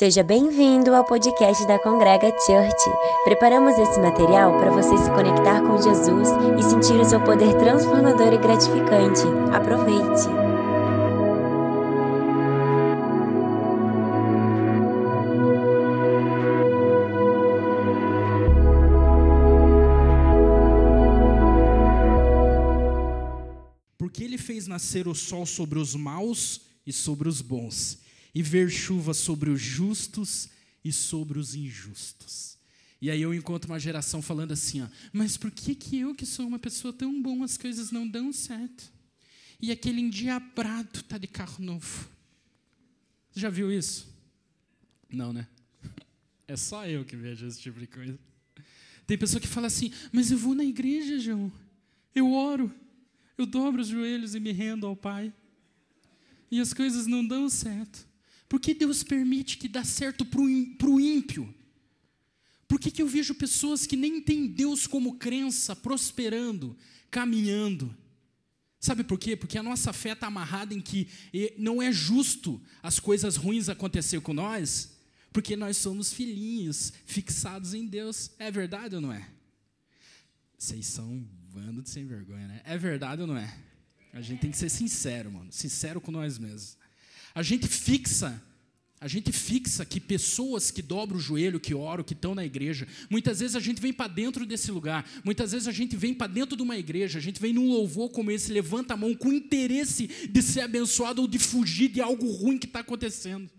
Seja bem-vindo ao podcast da Congrega Church. Preparamos esse material para você se conectar com Jesus e sentir o seu poder transformador e gratificante. Aproveite! Porque ele fez nascer o sol sobre os maus e sobre os bons, e ver chuva sobre os justos e sobre os injustos. E aí eu encontro uma geração falando assim, ó, mas por que, que eu, que sou uma pessoa tão bom, as coisas não dão certo? E aquele endiabrado tá de carro novo. Você já viu isso? Não, né? É só eu que vejo esse tipo de coisa. Tem pessoa que fala assim, mas eu vou na igreja, João. Eu oro, eu dobro os joelhos e me rendo ao Pai. E as coisas não dão certo. Por que Deus permite que dá certo para o ímpio? Por que, que eu vejo pessoas que nem têm Deus como crença prosperando, caminhando? Sabe por quê? Porque a nossa fé está amarrada em que não é justo as coisas ruins acontecer com nós, porque nós somos filhinhos fixados em Deus. É verdade ou não é? Vocês são um bando de sem vergonha, né? É verdade ou não é? A gente tem que ser sincero, mano. Sincero com nós mesmos. A gente fixa, a gente fixa que pessoas que dobram o joelho, que oram, que estão na igreja, muitas vezes a gente vem para dentro desse lugar, muitas vezes a gente vem para dentro de uma igreja, a gente vem num louvor como esse, levanta a mão com interesse de ser abençoado ou de fugir de algo ruim que está acontecendo.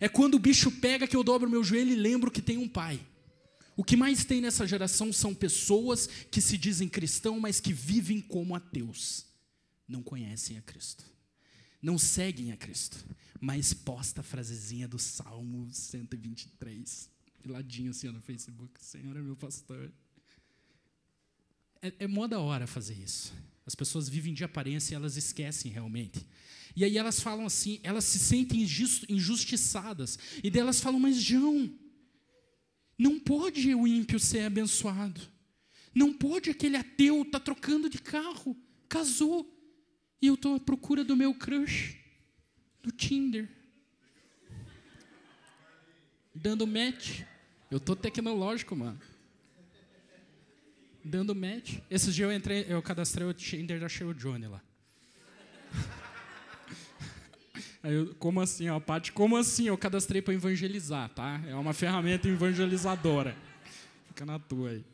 É quando o bicho pega que eu dobro meu joelho e lembro que tem um pai. O que mais tem nessa geração são pessoas que se dizem cristão, mas que vivem como ateus. Não conhecem a Cristo. Não seguem a Cristo. Mas posta a frasezinha do Salmo 123. De ladinho assim no Facebook. Senhor é meu pastor. É, é mó da hora fazer isso. As pessoas vivem de aparência e elas esquecem realmente. E aí elas falam assim, elas se sentem injustiçadas. E daí elas falam, mas João, não pode o ímpio ser abençoado. Não pode aquele ateu estar tá trocando de carro. Casou. E eu estou à procura do meu crush no Tinder. Dando match. Eu tô tecnológico, mano. Dando match. Esses dias eu entrei, eu cadastrei o Tinder, achei o Johnny lá. Aí eu, como assim, ó, Paty, como assim? Eu cadastrei para evangelizar, tá? É uma ferramenta evangelizadora. Fica na tua aí.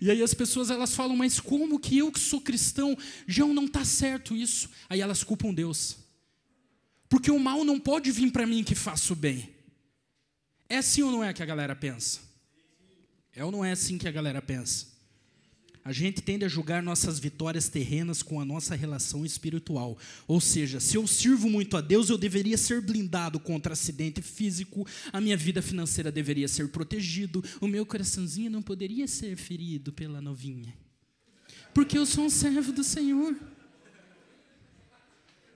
E aí as pessoas elas falam, mas como que eu que sou cristão, João não está certo isso? Aí elas culpam Deus. Porque o mal não pode vir para mim que faço bem. É assim ou não é que a galera pensa? É ou não é assim que a galera pensa? A gente tende a julgar nossas vitórias terrenas com a nossa relação espiritual. Ou seja, se eu sirvo muito a Deus, eu deveria ser blindado contra acidente físico, a minha vida financeira deveria ser protegido, o meu coraçãozinho não poderia ser ferido pela novinha. Porque eu sou um servo do Senhor.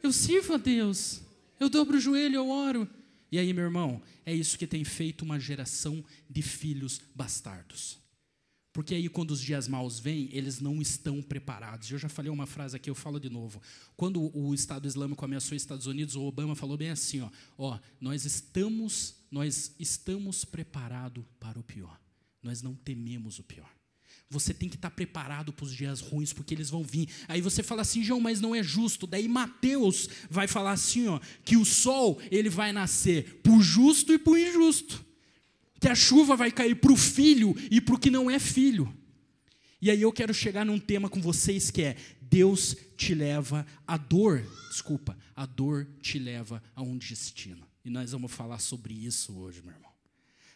Eu sirvo a Deus. Eu dobro o joelho, eu oro. E aí, meu irmão, é isso que tem feito uma geração de filhos bastardos. Porque aí, quando os dias maus vêm, eles não estão preparados. Eu já falei uma frase aqui, eu falo de novo. Quando o Estado Islâmico ameaçou os Estados Unidos, o Obama falou bem assim: ó, ó nós estamos, nós estamos preparados para o pior. Nós não tememos o pior. Você tem que estar preparado para os dias ruins, porque eles vão vir. Aí você fala assim, João, mas não é justo. Daí Mateus vai falar assim, ó, que o sol ele vai nascer o justo e o injusto que a chuva vai cair para o filho e para o que não é filho. E aí eu quero chegar num tema com vocês que é Deus te leva a dor, desculpa, a dor te leva a um destino. E nós vamos falar sobre isso hoje, meu irmão.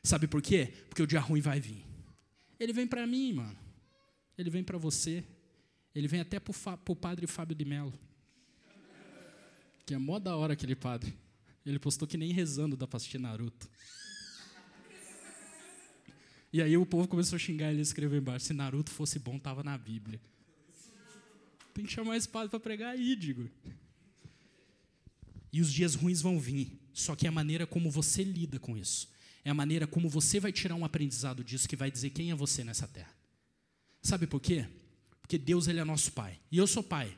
Sabe por quê? Porque o dia ruim vai vir. Ele vem para mim, mano. Ele vem para você. Ele vem até para o padre Fábio de Mello. Que é mó da hora aquele padre. Ele postou que nem rezando da para Naruto. E aí o povo começou a xingar ele e escrever embaixo: se Naruto fosse bom, tava na Bíblia. Tem que chamar esse padre para pregar aí, digo. E os dias ruins vão vir, só que é a maneira como você lida com isso. É a maneira como você vai tirar um aprendizado disso que vai dizer quem é você nessa terra. Sabe por quê? Porque Deus ele é nosso pai. E eu sou pai.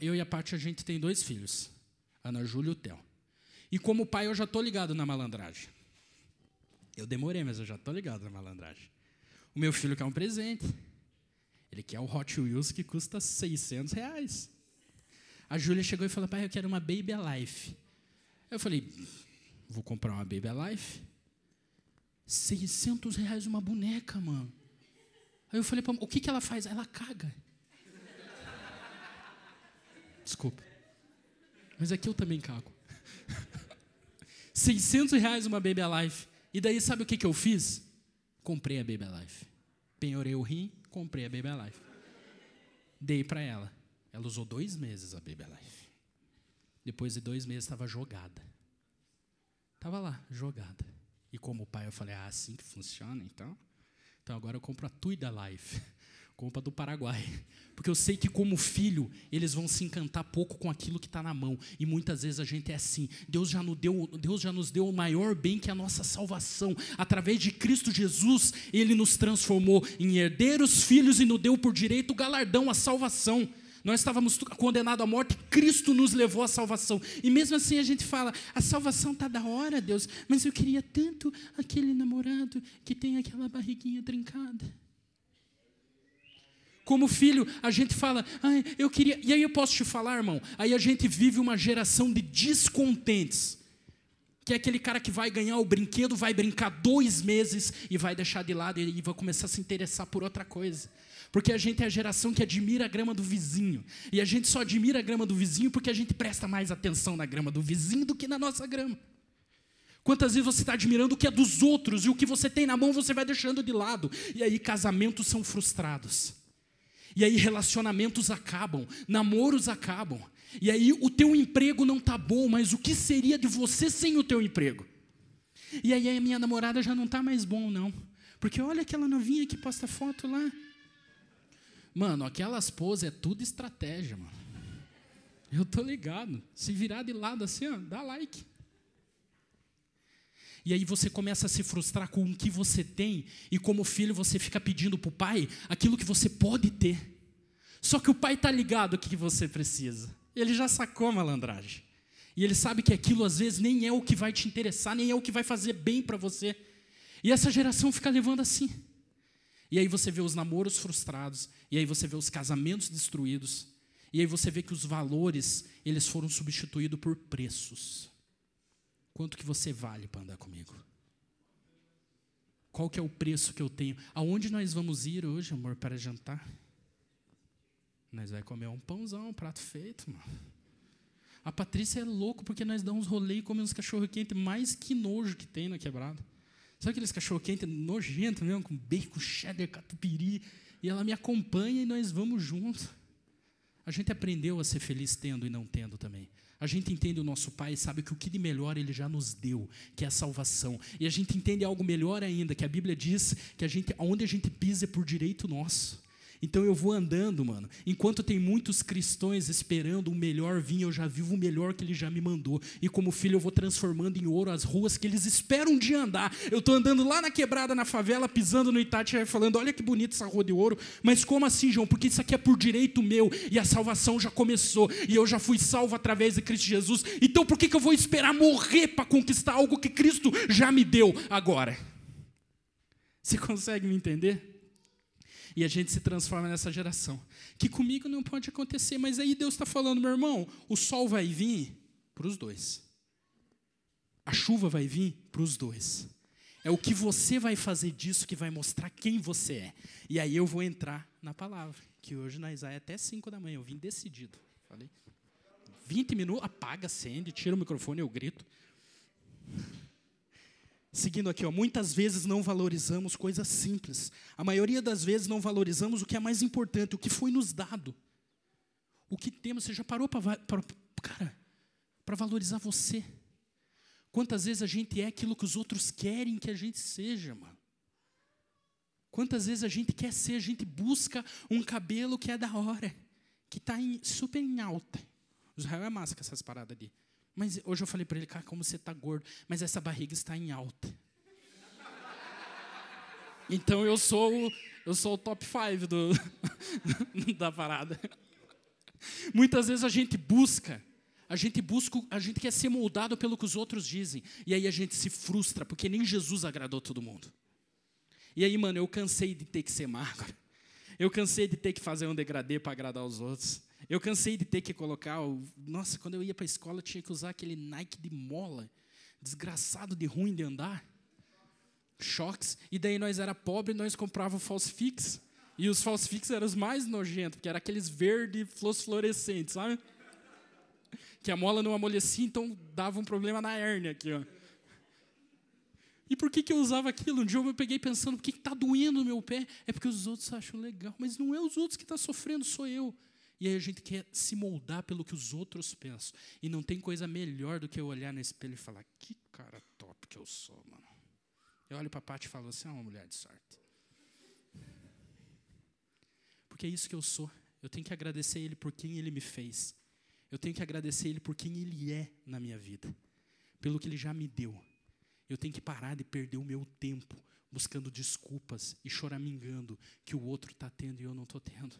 Eu e a Paty a gente tem dois filhos, Ana Júlia e o Theo. E como pai, eu já tô ligado na malandragem. Eu demorei, mas eu já tô ligado na malandragem. O meu filho quer um presente. Ele quer o Hot Wheels que custa 600 reais. A Júlia chegou e falou, pai, eu quero uma Baby Alive. Eu falei, vou comprar uma Baby Alive. 600 reais uma boneca, mano. Aí eu falei, o que, que ela faz? Ela caga. Desculpa. Mas aqui eu também cago. 600 reais uma Baby Alive. E daí, sabe o que, que eu fiz? Comprei a Baby Alive. Penhorei o rim, comprei a Baby Alive. Dei para ela. Ela usou dois meses a Baby Alive. Depois de dois meses estava jogada. Estava lá, jogada. E como pai, eu falei, ah, assim que funciona, então? Então agora eu compro a Tuida Life compra do Paraguai. Porque eu sei que, como filho, eles vão se encantar pouco com aquilo que está na mão. E muitas vezes a gente é assim. Deus já, nos deu, Deus já nos deu o maior bem que é a nossa salvação. Através de Cristo Jesus, Ele nos transformou em herdeiros, filhos e nos deu por direito o galardão, a salvação. Nós estávamos condenados à morte, Cristo nos levou à salvação. E mesmo assim a gente fala: a salvação está da hora, Deus, mas eu queria tanto aquele namorado que tem aquela barriguinha trincada. Como filho, a gente fala, ah, eu queria. E aí eu posso te falar, irmão, aí a gente vive uma geração de descontentes. Que é aquele cara que vai ganhar o brinquedo, vai brincar dois meses e vai deixar de lado e vai começar a se interessar por outra coisa. Porque a gente é a geração que admira a grama do vizinho. E a gente só admira a grama do vizinho porque a gente presta mais atenção na grama do vizinho do que na nossa grama. Quantas vezes você está admirando o que é dos outros e o que você tem na mão você vai deixando de lado. E aí casamentos são frustrados. E aí relacionamentos acabam, namoros acabam. E aí o teu emprego não tá bom, mas o que seria de você sem o teu emprego? E aí a minha namorada já não tá mais bom não, porque olha aquela novinha que posta foto lá. Mano, aquelas poses é tudo estratégia, mano. Eu tô ligado. Se virar de lado assim, ó, dá like. E aí você começa a se frustrar com o que você tem, e como filho você fica pedindo para o pai aquilo que você pode ter. Só que o pai está ligado o que você precisa. Ele já sacou a malandragem. E ele sabe que aquilo às vezes nem é o que vai te interessar, nem é o que vai fazer bem para você. E essa geração fica levando assim. E aí você vê os namoros frustrados, e aí você vê os casamentos destruídos, e aí você vê que os valores, eles foram substituídos por preços. Quanto que você vale para andar comigo? Qual que é o preço que eu tenho? Aonde nós vamos ir hoje, amor, para jantar? Nós vai comer um pãozão, um prato feito, mano. A Patrícia é louco porque nós damos rolê e comemos cachorro quente mais que nojo que tem na quebrada. Sabe aqueles cachorro quente nojento mesmo, com bacon, cheddar, catupiry? E ela me acompanha e nós vamos juntos. A gente aprendeu a ser feliz tendo e não tendo também. A gente entende o nosso Pai e sabe que o que de melhor Ele já nos deu, que é a salvação. E a gente entende algo melhor ainda, que a Bíblia diz que a gente, onde a gente pisa é por direito nosso. Então eu vou andando, mano. Enquanto tem muitos cristãos esperando o melhor vir, eu já vivo o melhor que ele já me mandou. E como filho, eu vou transformando em ouro as ruas que eles esperam de andar. Eu estou andando lá na quebrada, na favela, pisando no Itatiaia, falando: olha que bonita essa rua de ouro. Mas como assim, João? Porque isso aqui é por direito meu. E a salvação já começou. E eu já fui salvo através de Cristo Jesus. Então por que, que eu vou esperar morrer para conquistar algo que Cristo já me deu agora? Você consegue me entender? E a gente se transforma nessa geração. Que comigo não pode acontecer, mas aí Deus está falando, meu irmão, o sol vai vir para os dois. A chuva vai vir para os dois. É o que você vai fazer disso que vai mostrar quem você é. E aí eu vou entrar na palavra, que hoje na Isaia é até 5 da manhã, eu vim decidido. Falei, 20 minutos, apaga, acende, tira o microfone, eu grito. Seguindo aqui, ó, muitas vezes não valorizamos coisas simples. A maioria das vezes não valorizamos o que é mais importante, o que foi nos dado. O que temos, você já parou para cara, para valorizar você? Quantas vezes a gente é aquilo que os outros querem que a gente seja, mano? Quantas vezes a gente quer ser, a gente busca um cabelo que é da hora, que está super em alta. Israel é massa com essas paradas ali. Mas hoje eu falei para ele, cara, como você está gordo, mas essa barriga está em alta. Então eu sou eu sou o top 5 da parada. Muitas vezes a gente busca A gente busca, a gente quer ser moldado pelo que os outros dizem. E aí a gente se frustra, porque nem Jesus agradou todo mundo. E aí, mano, eu cansei de ter que ser magro. Eu cansei de ter que fazer um degradê para agradar os outros. Eu cansei de ter que colocar. O... Nossa, quando eu ia para a escola, eu tinha que usar aquele Nike de mola. Desgraçado de ruim de andar. Choques. E daí nós era pobre, nós comprávamos falsifix. E os falsifix eram os mais nojentos, porque era aqueles verde fluorescentes, sabe? Que a mola não amolecia, então dava um problema na hérnia aqui, ó. E por que, que eu usava aquilo? Um dia eu peguei pensando, por que está doendo no meu pé? É porque os outros acham legal. Mas não é os outros que estão tá sofrendo, sou eu. E aí a gente quer se moldar pelo que os outros pensam. E não tem coisa melhor do que eu olhar no espelho e falar, que cara top que eu sou, mano. Eu olho para a Paty e falo, você é uma mulher de sorte. Porque é isso que eu sou. Eu tenho que agradecer Ele por quem Ele me fez. Eu tenho que agradecer Ele por quem Ele é na minha vida. Pelo que Ele já me deu. Eu tenho que parar de perder o meu tempo buscando desculpas e choramingando que o outro está tendo e eu não estou tendo.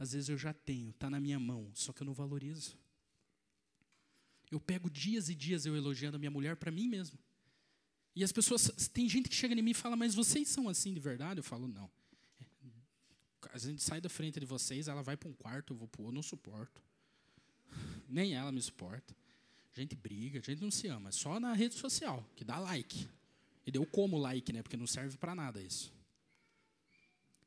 Às vezes eu já tenho, está na minha mão, só que eu não valorizo. Eu pego dias e dias eu elogiando a minha mulher para mim mesmo. E as pessoas, tem gente que chega em mim e fala, mas vocês são assim de verdade? Eu falo, não. A gente sai da frente de vocês, ela vai para um quarto, eu vou para eu não suporto. Nem ela me suporta. A gente briga, a gente não se ama, é só na rede social, que dá like. E deu como like, né? Porque não serve para nada isso.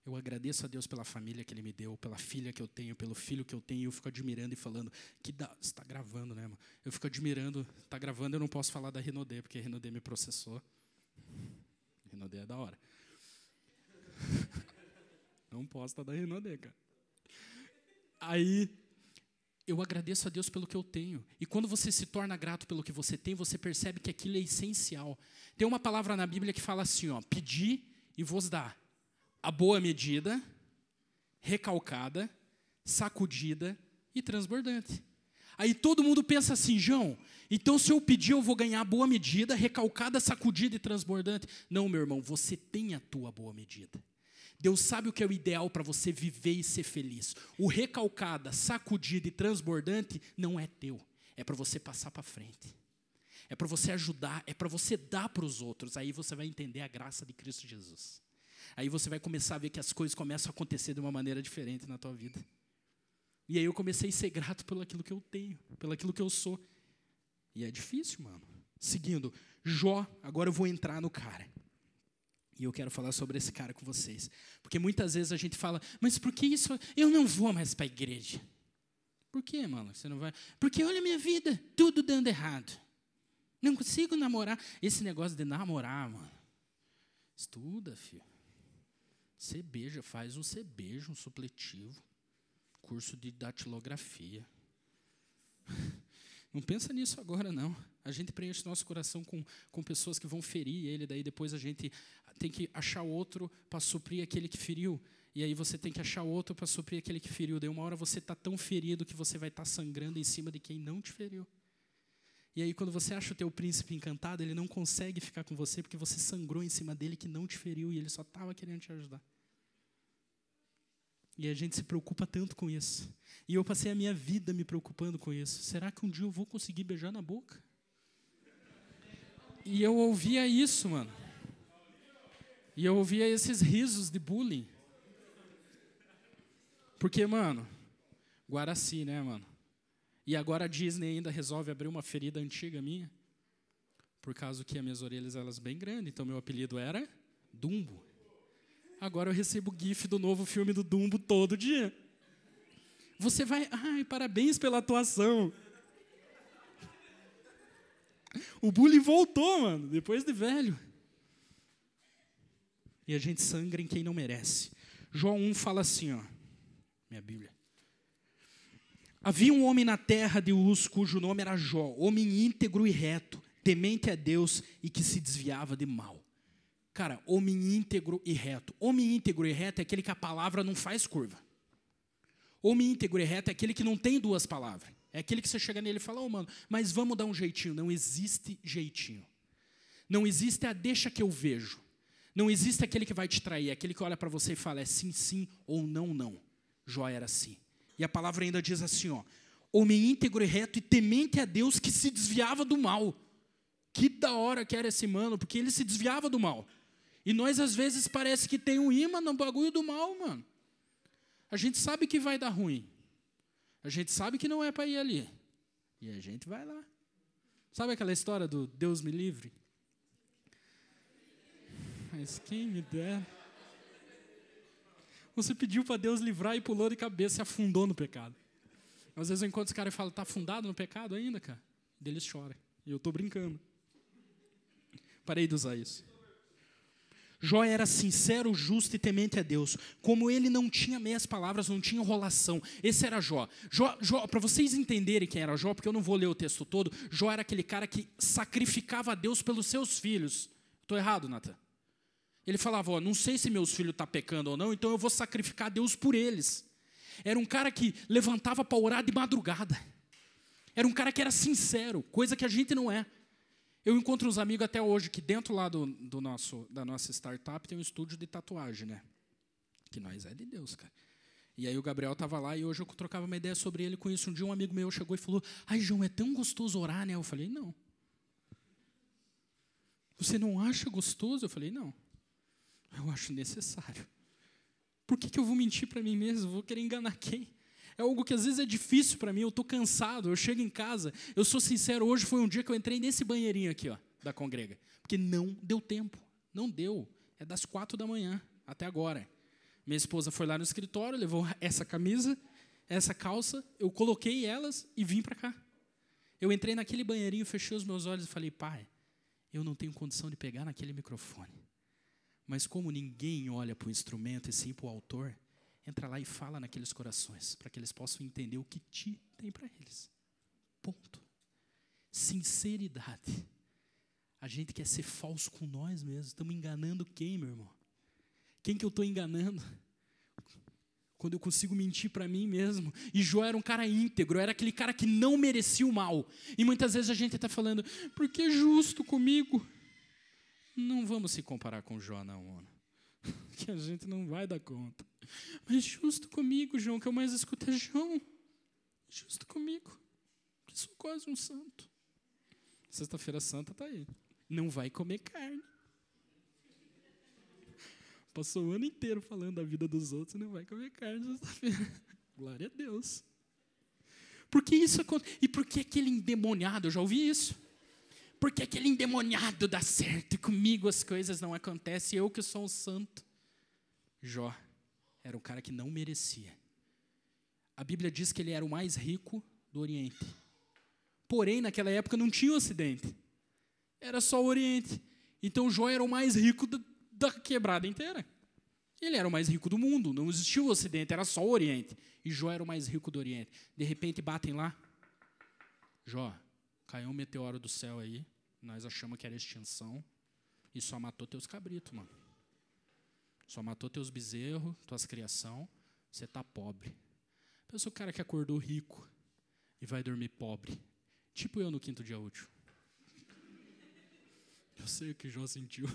Eu agradeço a Deus pela família que Ele me deu, pela filha que eu tenho, pelo filho que eu tenho. Eu fico admirando e falando que dá, está gravando, né, mano? Eu fico admirando, está gravando. Eu não posso falar da Renaudet porque a Renaudet me processou. Renaudet é da hora. Não posso estar da Renaudet, cara. Aí eu agradeço a Deus pelo que eu tenho. E quando você se torna grato pelo que você tem, você percebe que aquilo é essencial. Tem uma palavra na Bíblia que fala assim, ó, pedir e vos dar. A boa medida, recalcada, sacudida e transbordante. Aí todo mundo pensa assim, João, então se eu pedir eu vou ganhar a boa medida, recalcada, sacudida e transbordante. Não, meu irmão, você tem a tua boa medida. Deus sabe o que é o ideal para você viver e ser feliz. O recalcada, sacudida e transbordante não é teu. É para você passar para frente. É para você ajudar, é para você dar para os outros. Aí você vai entender a graça de Cristo Jesus. Aí você vai começar a ver que as coisas começam a acontecer de uma maneira diferente na tua vida. E aí eu comecei a ser grato pelo aquilo que eu tenho, pelo aquilo que eu sou. E é difícil, mano. Seguindo, Jó, agora eu vou entrar no cara. E eu quero falar sobre esse cara com vocês. Porque muitas vezes a gente fala, mas por que isso? Eu não vou mais para a igreja. Por quê, mano? Você não vai? Porque olha a minha vida, tudo dando errado. Não consigo namorar. Esse negócio de namorar, mano. Estuda, filho. Você beija, faz um beija, um supletivo. Curso de datilografia. Não pensa nisso agora, não. A gente preenche nosso coração com, com pessoas que vão ferir ele, daí depois a gente tem que achar outro para suprir aquele que feriu. E aí você tem que achar outro para suprir aquele que feriu. Daí uma hora você está tão ferido que você vai estar tá sangrando em cima de quem não te feriu. E aí quando você acha o teu príncipe encantado, ele não consegue ficar com você porque você sangrou em cima dele que não te feriu e ele só estava querendo te ajudar. E a gente se preocupa tanto com isso. E eu passei a minha vida me preocupando com isso. Será que um dia eu vou conseguir beijar na boca? E eu ouvia isso, mano. E eu ouvia esses risos de bullying. Porque, mano, Guaraci, né, mano? E agora a Disney ainda resolve abrir uma ferida antiga minha. Por causa que as minhas orelhas elas bem grandes, então meu apelido era Dumbo. Agora eu recebo gif do novo filme do Dumbo todo dia. Você vai, ai, parabéns pela atuação. O bullying voltou, mano, depois de velho. E a gente sangra em quem não merece. João 1 fala assim, ó, minha Bíblia. Havia um homem na terra de Uz, cujo nome era Jó, homem íntegro e reto, temente a Deus e que se desviava de mal. Cara, homem íntegro e reto. Homem íntegro e reto é aquele que a palavra não faz curva. Homem íntegro e reto é aquele que não tem duas palavras. É aquele que você chega nele e fala, ô oh, mano, mas vamos dar um jeitinho. Não existe jeitinho. Não existe a deixa que eu vejo. Não existe aquele que vai te trair, aquele que olha para você e fala é sim, sim ou não, não. Jó era assim. E a palavra ainda diz assim, ó: Homem íntegro e reto e temente a Deus que se desviava do mal. Que da hora que era esse mano, porque ele se desviava do mal. E nós, às vezes, parece que tem um imã no bagulho do mal, mano. A gente sabe que vai dar ruim. A gente sabe que não é para ir ali. E a gente vai lá. Sabe aquela história do Deus me livre? Mas quem me dera. Você pediu para Deus livrar e pulou de cabeça e afundou no pecado. Às vezes eu encontro esse cara e falo, está afundado no pecado ainda, cara? Deles chora. E eu estou brincando. Parei de usar isso. Jó era sincero, justo e temente a Deus. Como ele não tinha meias palavras, não tinha enrolação. Esse era Jó. Jó, Jó para vocês entenderem quem era Jó, porque eu não vou ler o texto todo, Jó era aquele cara que sacrificava a Deus pelos seus filhos. Estou errado, Natan? Ele falava: não sei se meus filhos estão tá pecando ou não, então eu vou sacrificar Deus por eles. Era um cara que levantava para orar de madrugada. Era um cara que era sincero, coisa que a gente não é. Eu encontro uns amigos até hoje que dentro lá do, do nosso, da nossa startup tem um estúdio de tatuagem, né? Que nós é de Deus, cara. E aí o Gabriel estava lá e hoje eu trocava uma ideia sobre ele com isso. Um dia um amigo meu chegou e falou: Ai, João, é tão gostoso orar, né? Eu falei: Não. Você não acha gostoso? Eu falei: Não. Eu acho necessário. Por que, que eu vou mentir para mim mesmo? Vou querer enganar quem? É algo que às vezes é difícil para mim, eu estou cansado, eu chego em casa, eu sou sincero, hoje foi um dia que eu entrei nesse banheirinho aqui, ó, da congrega, porque não deu tempo, não deu, é das quatro da manhã até agora. Minha esposa foi lá no escritório, levou essa camisa, essa calça, eu coloquei elas e vim para cá. Eu entrei naquele banheirinho, fechei os meus olhos e falei, pai, eu não tenho condição de pegar naquele microfone. Mas como ninguém olha para o instrumento e sim para o autor, entra lá e fala naqueles corações, para que eles possam entender o que ti tem para eles. Ponto. Sinceridade. A gente quer ser falso com nós mesmos. Estamos enganando quem, meu irmão? Quem que eu estou enganando? Quando eu consigo mentir para mim mesmo. E Jó era um cara íntegro, era aquele cara que não merecia o mal. E muitas vezes a gente está falando, porque é justo comigo. Não vamos se comparar com Jó, não, mano. Que a gente não vai dar conta. Mas justo comigo, João, que eu mais escuto é João. Justo comigo, que sou quase um santo. Sexta-feira Santa está aí. Não vai comer carne. Passou o ano inteiro falando da vida dos outros e não vai comer carne sexta-feira. Glória a Deus. Porque isso acontece. E por que aquele endemoniado? Eu já ouvi isso. Porque aquele endemoniado dá certo e comigo as coisas não acontecem. Eu que sou um santo. Jó era um cara que não merecia. A Bíblia diz que ele era o mais rico do Oriente. Porém, naquela época não tinha o Ocidente. Era só o Oriente. Então Jó era o mais rico da quebrada inteira. Ele era o mais rico do mundo, não existia o Ocidente, era só o Oriente. E Jó era o mais rico do Oriente. De repente batem lá. Jó, caiu um meteoro do céu aí, nós achamos que era extinção, e só matou teus cabritos, mano. Só matou teus bezerros, tuas criação, você está pobre. Pensa o cara que acordou rico e vai dormir pobre. Tipo eu no quinto dia útil. Eu sei o que Jó sentiu.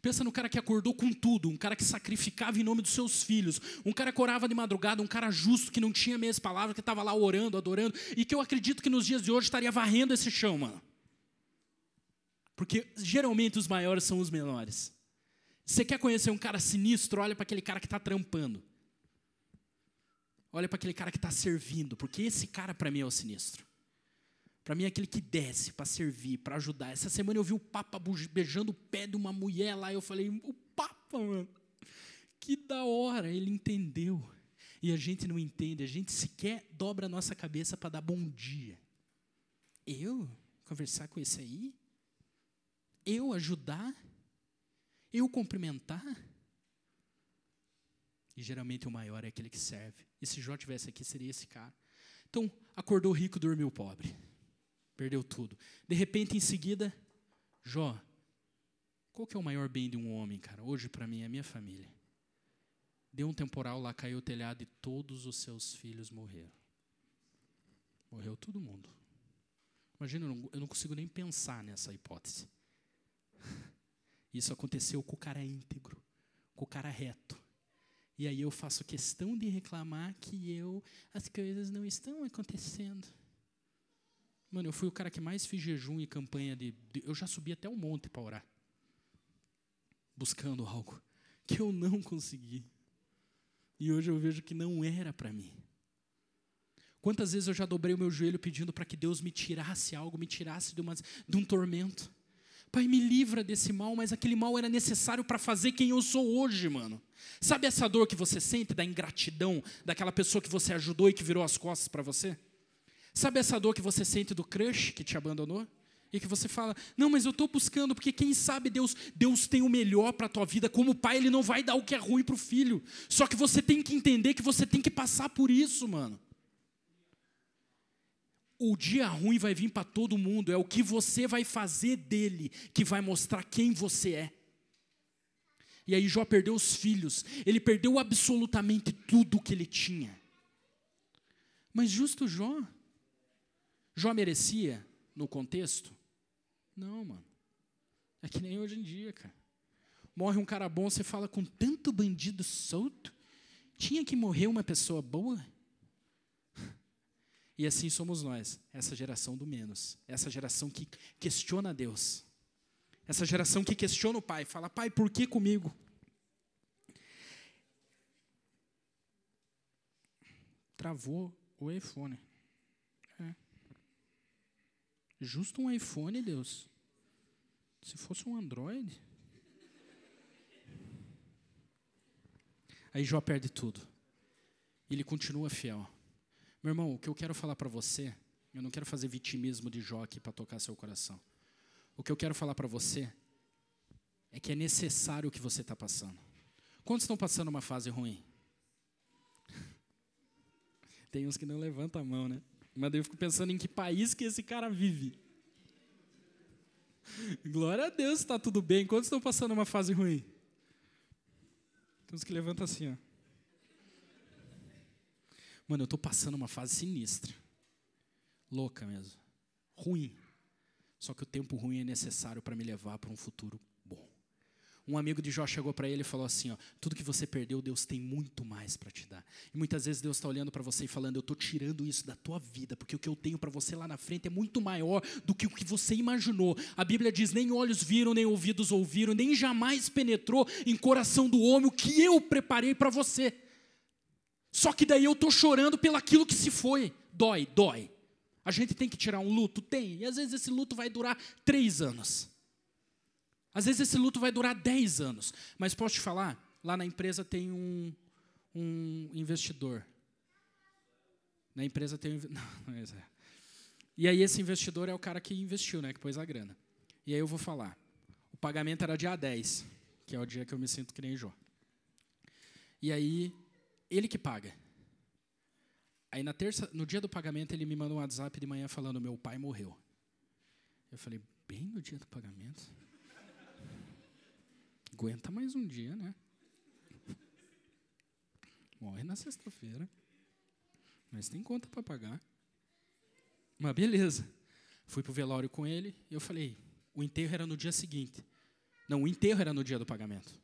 Pensa no cara que acordou com tudo, um cara que sacrificava em nome dos seus filhos, um cara que orava de madrugada, um cara justo que não tinha meias palavras, que estava lá orando, adorando, e que eu acredito que nos dias de hoje estaria varrendo esse chão, mano. Porque geralmente os maiores são os menores. Você quer conhecer um cara sinistro? Olha para aquele cara que está trampando. Olha para aquele cara que está servindo, porque esse cara para mim é o sinistro. Para mim é aquele que desce para servir, para ajudar. Essa semana eu vi o Papa beijando o pé de uma mulher lá. Eu falei, o Papa, mano, que da hora. Ele entendeu. E a gente não entende. A gente sequer dobra a nossa cabeça para dar bom dia. Eu conversar com esse aí? Eu ajudar? Eu cumprimentar? E geralmente o maior é aquele que serve. E se Jó tivesse aqui, seria esse cara. Então, acordou rico, dormiu pobre perdeu tudo. De repente, em seguida, Jó, qual que é o maior bem de um homem, cara? Hoje, para mim, é a minha família. Deu um temporal lá, caiu o telhado e todos os seus filhos morreram. Morreu todo mundo. Imagina, eu não, eu não consigo nem pensar nessa hipótese. Isso aconteceu com o cara íntegro, com o cara reto. E aí eu faço questão de reclamar que eu as coisas não estão acontecendo. Mano, eu fui o cara que mais fiz jejum e campanha de, de eu já subi até o um monte para orar. Buscando algo que eu não consegui. E hoje eu vejo que não era para mim. Quantas vezes eu já dobrei o meu joelho pedindo para que Deus me tirasse algo, me tirasse de, uma, de um tormento. Pai, me livra desse mal, mas aquele mal era necessário para fazer quem eu sou hoje, mano. Sabe essa dor que você sente da ingratidão daquela pessoa que você ajudou e que virou as costas para você? Sabe essa dor que você sente do crush que te abandonou? E que você fala, não, mas eu estou buscando, porque quem sabe Deus, Deus tem o melhor para a tua vida. Como pai, Ele não vai dar o que é ruim para o filho. Só que você tem que entender que você tem que passar por isso, mano. O dia ruim vai vir para todo mundo, é o que você vai fazer dele que vai mostrar quem você é. E aí Jó perdeu os filhos, ele perdeu absolutamente tudo que ele tinha. Mas justo Jó, Jó merecia no contexto? Não, mano. É que nem hoje em dia, cara. Morre um cara bom, você fala com tanto bandido solto, tinha que morrer uma pessoa boa? E assim somos nós, essa geração do menos, essa geração que questiona Deus, essa geração que questiona o Pai, fala, Pai, por que comigo? Travou o iPhone. Justo um iPhone, Deus. Se fosse um Android. Aí Jó perde tudo. Ele continua fiel. Meu irmão, o que eu quero falar para você, eu não quero fazer vitimismo de Jó aqui para tocar seu coração. O que eu quero falar para você é que é necessário o que você está passando. Quantos estão passando uma fase ruim? Tem uns que não levantam a mão, né? Mas eu fico pensando em que país que esse cara vive. Glória a Deus, está tudo bem. Quantos estão passando uma fase ruim? Tem uns que levantam assim, ó. Mano, eu estou passando uma fase sinistra. Louca mesmo. Ruim. Só que o tempo ruim é necessário para me levar para um futuro. Um amigo de Jó chegou para ele e falou assim: ó, tudo que você perdeu, Deus tem muito mais para te dar. E muitas vezes Deus está olhando para você e falando: eu estou tirando isso da tua vida, porque o que eu tenho para você lá na frente é muito maior do que o que você imaginou. A Bíblia diz: nem olhos viram, nem ouvidos ouviram, nem jamais penetrou em coração do homem o que eu preparei para você. Só que daí eu estou chorando pelaquilo que se foi. Dói, dói. A gente tem que tirar um luto? Tem. E às vezes esse luto vai durar três anos. Às vezes esse luto vai durar dez anos. Mas posso te falar? Lá na empresa tem um, um investidor. Na empresa tem um. Não, não é. E aí esse investidor é o cara que investiu, né? Que pôs a grana. E aí eu vou falar. O pagamento era dia 10, que é o dia que eu me sinto que nem Jó. E aí ele que paga. Aí na terça, no dia do pagamento, ele me manda um WhatsApp de manhã falando: meu pai morreu. Eu falei: bem no dia do pagamento. Aguenta mais um dia, né? Morre na sexta-feira. Mas tem conta para pagar. Mas beleza. Fui pro velório com ele e eu falei: o enterro era no dia seguinte. Não, o enterro era no dia do pagamento.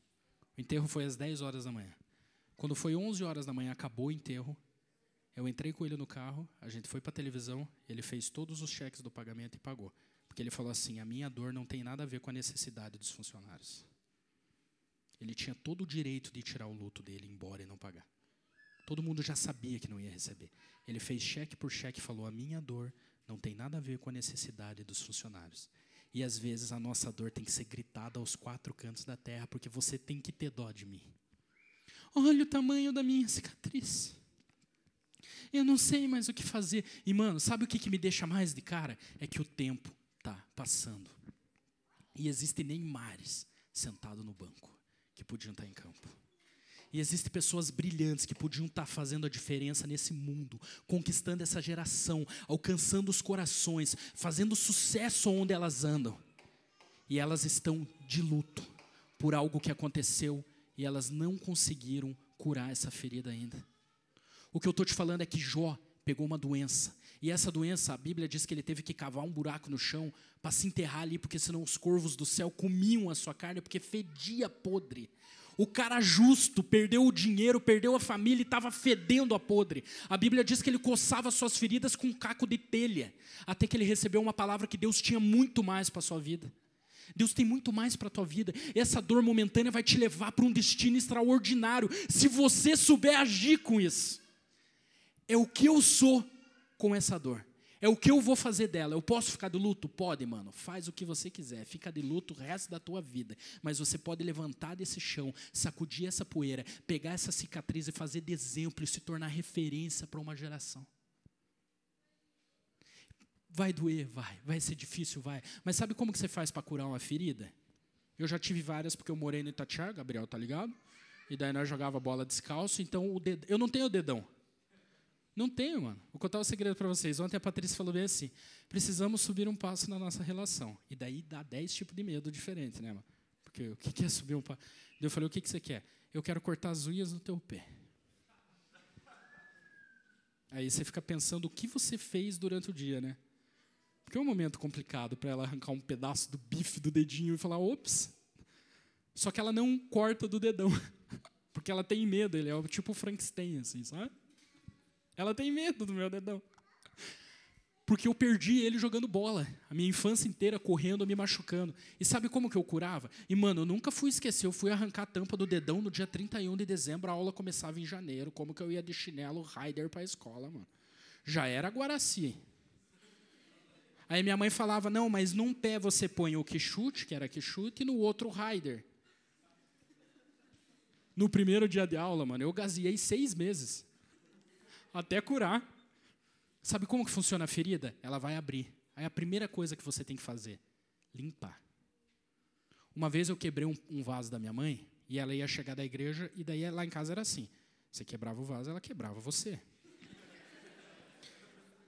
O enterro foi às 10 horas da manhã. Quando foi 11 horas da manhã, acabou o enterro. Eu entrei com ele no carro, a gente foi para a televisão, ele fez todos os cheques do pagamento e pagou. Porque ele falou assim: a minha dor não tem nada a ver com a necessidade dos funcionários. Ele tinha todo o direito de tirar o luto dele, embora e não pagar. Todo mundo já sabia que não ia receber. Ele fez cheque por cheque e falou: a minha dor não tem nada a ver com a necessidade dos funcionários. E às vezes a nossa dor tem que ser gritada aos quatro cantos da terra, porque você tem que ter dó de mim. Olha o tamanho da minha cicatriz. Eu não sei mais o que fazer. E, mano, sabe o que, que me deixa mais de cara? É que o tempo está passando. E existem Neymares sentados no banco que podiam estar em campo. E existem pessoas brilhantes que podiam estar fazendo a diferença nesse mundo, conquistando essa geração, alcançando os corações, fazendo sucesso onde elas andam. E elas estão de luto por algo que aconteceu e elas não conseguiram curar essa ferida ainda. O que eu estou te falando é que Jó pegou uma doença. E essa doença, a Bíblia diz que ele teve que cavar um buraco no chão para se enterrar ali, porque senão os corvos do céu comiam a sua carne, porque fedia podre. O cara justo perdeu o dinheiro, perdeu a família e estava fedendo a podre. A Bíblia diz que ele coçava suas feridas com um caco de telha, até que ele recebeu uma palavra que Deus tinha muito mais para a sua vida. Deus tem muito mais para a tua vida. Essa dor momentânea vai te levar para um destino extraordinário, se você souber agir com isso. É o que eu sou com essa dor. É o que eu vou fazer dela. Eu posso ficar de luto? Pode, mano. Faz o que você quiser. Fica de luto o resto da tua vida. Mas você pode levantar desse chão, sacudir essa poeira, pegar essa cicatriz e fazer de exemplo e se tornar referência para uma geração. Vai doer, vai. Vai ser difícil, vai. Mas sabe como que você faz para curar uma ferida? Eu já tive várias porque eu morei no Itatiaia, Gabriel, tá ligado? E daí nós jogava bola descalço, então o dedo, eu não tenho o dedão. Não tenho, mano. Vou contar um segredo para vocês. Ontem a Patrícia falou bem assim: precisamos subir um passo na nossa relação. E daí dá dez tipos de medo diferentes, né, mano? Porque o que é subir um passo? Eu falei: o que, que você quer? Eu quero cortar as unhas do teu pé. Aí você fica pensando o que você fez durante o dia, né? Porque é um momento complicado para ela arrancar um pedaço do bife do dedinho e falar: ops. Só que ela não corta do dedão. Porque ela tem medo, ele é tipo Frankenstein, assim, sabe? Ela tem medo do meu dedão. Porque eu perdi ele jogando bola. A minha infância inteira correndo, me machucando. E sabe como que eu curava? E, mano, eu nunca fui esquecer. Eu fui arrancar a tampa do dedão no dia 31 de dezembro. A aula começava em janeiro. Como que eu ia de chinelo Rider para a escola, mano? Já era Guaraci. Aí minha mãe falava: não, mas num pé você põe o que chute, que era que chute, e no outro Rider. No primeiro dia de aula, mano, eu gaziei seis meses até curar. Sabe como que funciona a ferida? Ela vai abrir. Aí a primeira coisa que você tem que fazer, limpar. Uma vez eu quebrei um, um vaso da minha mãe e ela ia chegar da igreja e daí lá em casa era assim: você quebrava o vaso, ela quebrava você.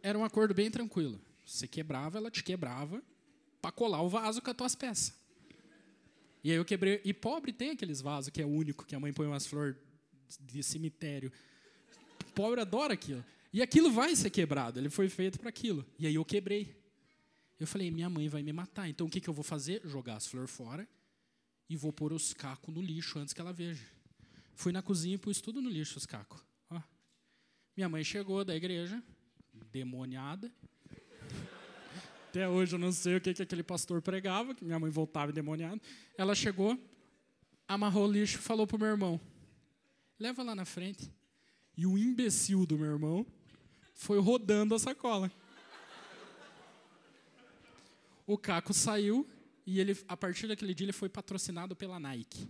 Era um acordo bem tranquilo. Você quebrava, ela te quebrava para colar o vaso com as tuas peças. E aí eu quebrei. E pobre tem aqueles vasos que é único, que a mãe põe umas flores de cemitério pobre adora aquilo. E aquilo vai ser quebrado, ele foi feito para aquilo. E aí eu quebrei. Eu falei, minha mãe vai me matar. Então o que, que eu vou fazer? Jogar as flores fora e vou pôr os cacos no lixo antes que ela veja. Fui na cozinha e pus tudo no lixo, os cacos. Ó. Minha mãe chegou da igreja, demoniada. Até hoje eu não sei o que, que aquele pastor pregava, que minha mãe voltava demoniada. Ela chegou, amarrou o lixo e falou para o meu irmão: leva lá na frente. E o imbecil do meu irmão foi rodando a sacola. O Caco saiu e ele, a partir daquele dia, ele foi patrocinado pela Nike.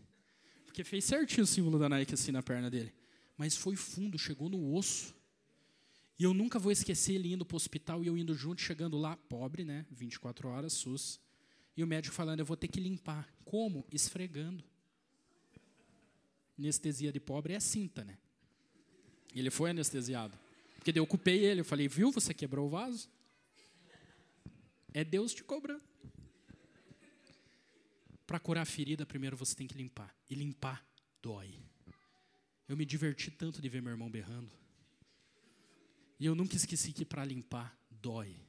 Porque fez certinho o símbolo da Nike assim na perna dele. Mas foi fundo, chegou no osso. E eu nunca vou esquecer ele indo para o hospital e eu indo junto, chegando lá, pobre, né? 24 horas, SUS. E o médico falando, eu vou ter que limpar. Como? Esfregando. Anestesia de pobre é cinta, né? Ele foi anestesiado. Porque eu culpei ele. Eu falei, viu, você quebrou o vaso? É Deus te cobrando. Para curar a ferida, primeiro você tem que limpar. E limpar dói. Eu me diverti tanto de ver meu irmão berrando. E eu nunca esqueci que para limpar dói.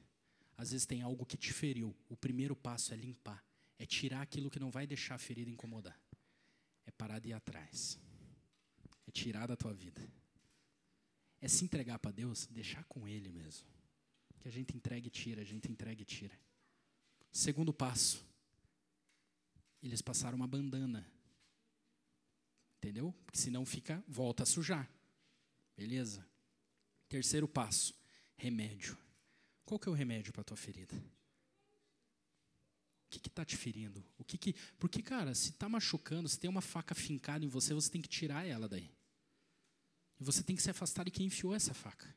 Às vezes tem algo que te feriu. O primeiro passo é limpar. É tirar aquilo que não vai deixar a ferida incomodar. É parar de ir atrás. É tirar da tua vida é se entregar para Deus, deixar com Ele mesmo. Que a gente entregue e tira, a gente entregue e tira. Segundo passo, eles passaram uma bandana. Entendeu? Porque senão fica, volta a sujar. Beleza? Terceiro passo, remédio. Qual que é o remédio para a tua ferida? O que está te ferindo? O que que, porque, cara, se está machucando, se tem uma faca fincada em você, você tem que tirar ela daí. E você tem que se afastar de quem enfiou essa faca.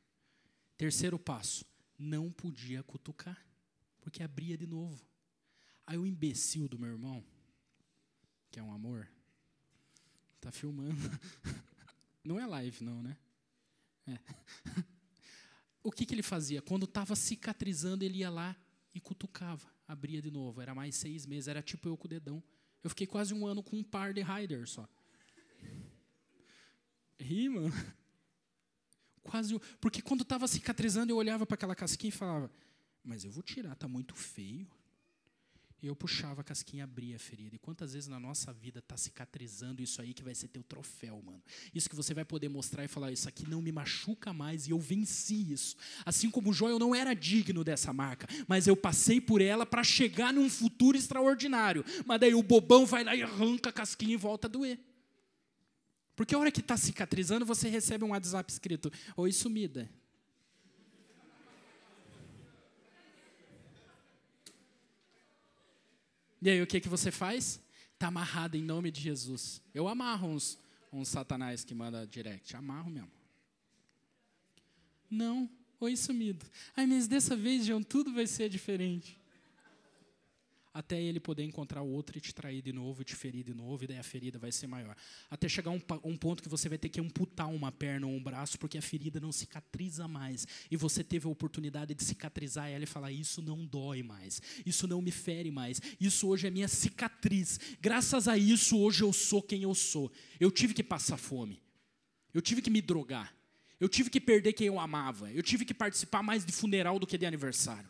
Terceiro passo, não podia cutucar, porque abria de novo. Aí o imbecil do meu irmão, que é um amor, tá filmando. Não é live, não, né? É. O que, que ele fazia? Quando estava cicatrizando, ele ia lá e cutucava, abria de novo. Era mais seis meses, era tipo eu com o dedão. Eu fiquei quase um ano com um par de Rider só. Ri, mano. Quase. Porque quando estava cicatrizando, eu olhava para aquela casquinha e falava: Mas eu vou tirar, tá muito feio. E eu puxava a casquinha, abria a ferida. E quantas vezes na nossa vida está cicatrizando isso aí que vai ser teu troféu, mano? Isso que você vai poder mostrar e falar: Isso aqui não me machuca mais e eu venci isso. Assim como o Jó, eu não era digno dessa marca, mas eu passei por ela para chegar num futuro extraordinário. Mas daí o bobão vai lá e arranca a casquinha e volta a doer. Porque a hora que está cicatrizando, você recebe um WhatsApp escrito: Oi, sumida. E aí o que, que você faz? Está amarrado em nome de Jesus. Eu amarro uns, uns satanás que manda direct. Amarro mesmo. Não, oi sumido. Ai, mas dessa vez, João, tudo vai ser diferente até ele poder encontrar o outro e te trair de novo, e te ferir de novo, e daí a ferida vai ser maior. Até chegar um, um ponto que você vai ter que amputar uma perna ou um braço, porque a ferida não cicatriza mais. E você teve a oportunidade de cicatrizar ela e falar: Isso não dói mais, isso não me fere mais, isso hoje é minha cicatriz. Graças a isso, hoje eu sou quem eu sou. Eu tive que passar fome, eu tive que me drogar, eu tive que perder quem eu amava, eu tive que participar mais de funeral do que de aniversário.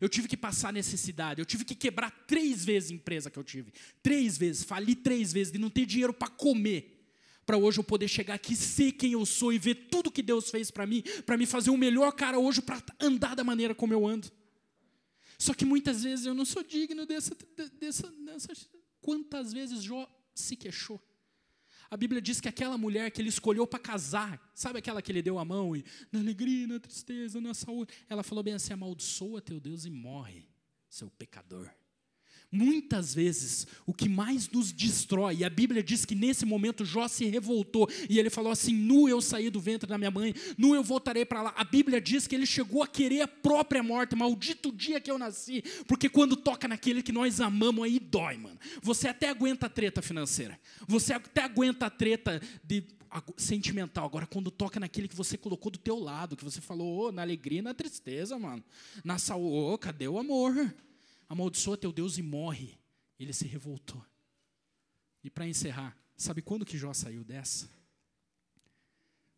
Eu tive que passar necessidade, eu tive que quebrar três vezes a empresa que eu tive. Três vezes, fali três vezes, de não ter dinheiro para comer. Para hoje eu poder chegar aqui, ser quem eu sou e ver tudo que Deus fez para mim, para me fazer o melhor cara hoje, para andar da maneira como eu ando. Só que muitas vezes eu não sou digno dessa. dessa, dessa quantas vezes Jó se queixou? A Bíblia diz que aquela mulher que ele escolheu para casar, sabe aquela que ele deu a mão e na alegria, na tristeza, na saúde, ela falou bem assim: amaldiçoa teu Deus e morre, seu pecador. Muitas vezes, o que mais nos destrói, e a Bíblia diz que nesse momento Jó se revoltou, e ele falou assim: Nu eu saí do ventre da minha mãe, nu eu voltarei para lá. A Bíblia diz que ele chegou a querer a própria morte, maldito dia que eu nasci, porque quando toca naquele que nós amamos, aí dói, mano. Você até aguenta a treta financeira, você até aguenta a treta de sentimental. Agora, quando toca naquele que você colocou do teu lado, que você falou, oh, na alegria e na tristeza, mano. Na saúde, oh, cadê o amor? Amaldiçoa teu Deus e morre. Ele se revoltou. E para encerrar, sabe quando que Jó saiu dessa?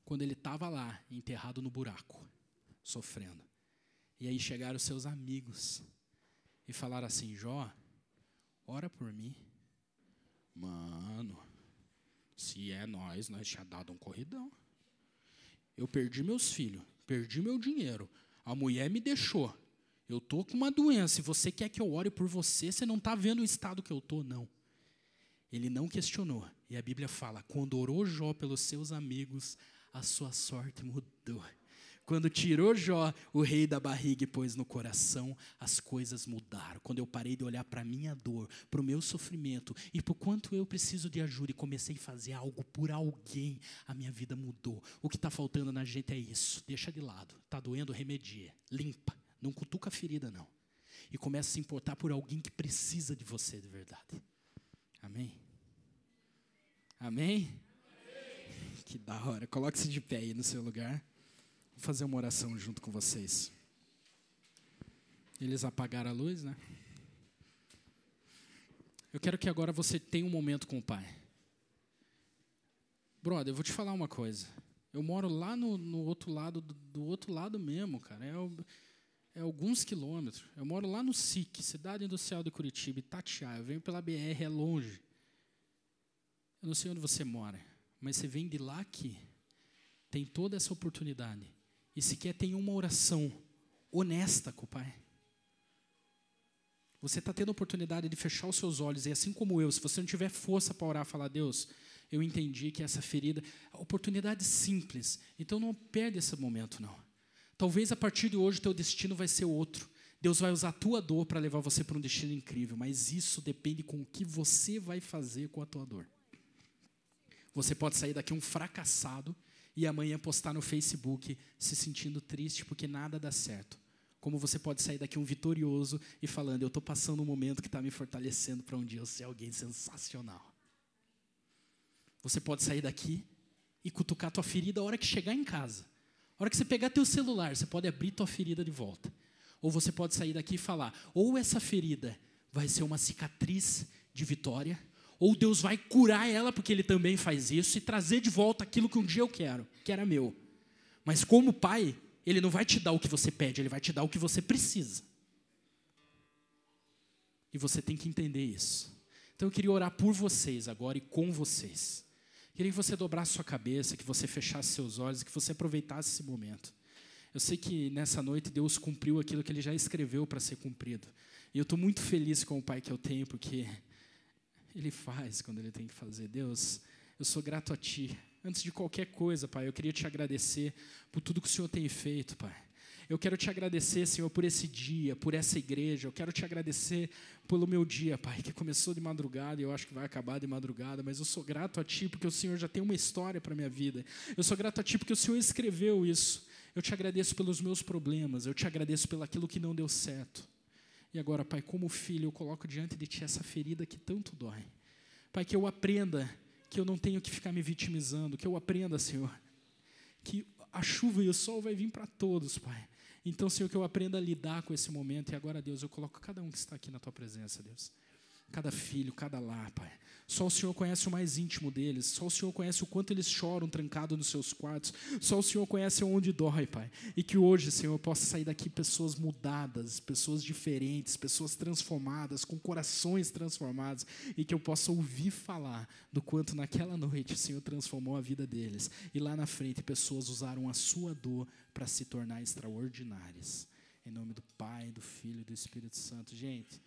Quando ele estava lá, enterrado no buraco, sofrendo. E aí chegaram seus amigos e falaram assim: Jó, ora por mim. Mano, se é nós, nós tinha dado um corridão. Eu perdi meus filhos, perdi meu dinheiro, a mulher me deixou. Eu estou com uma doença, e você quer que eu ore por você, você não está vendo o estado que eu estou, não. Ele não questionou. E a Bíblia fala: quando orou Jó pelos seus amigos, a sua sorte mudou. Quando tirou Jó o rei da barriga e pôs no coração, as coisas mudaram. Quando eu parei de olhar para a minha dor, para o meu sofrimento e por quanto eu preciso de ajuda e comecei a fazer algo por alguém, a minha vida mudou. O que está faltando na gente é isso. Deixa de lado. Está doendo, remedia. Limpa. Não cutuca a ferida, não. E começa a se importar por alguém que precisa de você de verdade. Amém? Amém? Amém. Que da hora. Coloque-se de pé aí no seu lugar. Vou fazer uma oração junto com vocês. Eles apagaram a luz, né? Eu quero que agora você tenha um momento com o Pai. Brother, eu vou te falar uma coisa. Eu moro lá no, no outro lado, do, do, outro lado mesmo, cara. É o, é alguns quilômetros. Eu moro lá no SIC, Cidade Industrial de Curitiba, Itatiaia. Eu venho pela BR, é longe. Eu não sei onde você mora, mas você vem de lá aqui. Tem toda essa oportunidade. E sequer tem uma oração honesta com o Pai. Você está tendo a oportunidade de fechar os seus olhos, e assim como eu, se você não tiver força para orar, falar, Deus, eu entendi que essa ferida, oportunidade simples. Então não perde esse momento, não. Talvez a partir de hoje o teu destino vai ser outro. Deus vai usar a tua dor para levar você para um destino incrível, mas isso depende com o que você vai fazer com a tua dor. Você pode sair daqui um fracassado e amanhã postar no Facebook se sentindo triste porque nada dá certo. Como você pode sair daqui um vitorioso e falando, eu estou passando um momento que está me fortalecendo para um dia eu ser alguém sensacional. Você pode sair daqui e cutucar tua ferida a hora que chegar em casa a hora que você pegar teu celular, você pode abrir tua ferida de volta. Ou você pode sair daqui e falar: ou essa ferida vai ser uma cicatriz de vitória, ou Deus vai curar ela, porque Ele também faz isso, e trazer de volta aquilo que um dia eu quero, que era meu. Mas como pai, Ele não vai te dar o que você pede, Ele vai te dar o que você precisa. E você tem que entender isso. Então eu queria orar por vocês agora e com vocês. Queria que você dobrasse sua cabeça, que você fechasse seus olhos, que você aproveitasse esse momento. Eu sei que nessa noite Deus cumpriu aquilo que Ele já escreveu para ser cumprido. E eu estou muito feliz com o Pai que eu tenho, porque Ele faz quando Ele tem que fazer. Deus, eu sou grato a Ti. Antes de qualquer coisa, Pai, eu queria te agradecer por tudo que o Senhor tem feito, Pai. Eu quero te agradecer, Senhor, por esse dia, por essa igreja. Eu quero te agradecer pelo meu dia, Pai, que começou de madrugada e eu acho que vai acabar de madrugada, mas eu sou grato a Ti porque o Senhor já tem uma história para a minha vida. Eu sou grato a Ti porque o Senhor escreveu isso. Eu te agradeço pelos meus problemas, eu te agradeço pelo aquilo que não deu certo. E agora, Pai, como filho, eu coloco diante de Ti essa ferida que tanto dói. Pai, que eu aprenda que eu não tenho que ficar me vitimizando, que eu aprenda, Senhor, que a chuva e o sol vai vir para todos, Pai. Então, Senhor, que eu aprenda a lidar com esse momento. E agora, Deus, eu coloco cada um que está aqui na tua presença, Deus. Cada filho, cada lar, Pai. Só o Senhor conhece o mais íntimo deles. Só o Senhor conhece o quanto eles choram trancados nos seus quartos. Só o Senhor conhece onde dói, Pai. E que hoje, Senhor, eu possa sair daqui pessoas mudadas, pessoas diferentes, pessoas transformadas, com corações transformados. E que eu possa ouvir falar do quanto naquela noite o Senhor transformou a vida deles. E lá na frente, pessoas usaram a sua dor para se tornar extraordinárias. Em nome do Pai, do Filho e do Espírito Santo. Gente.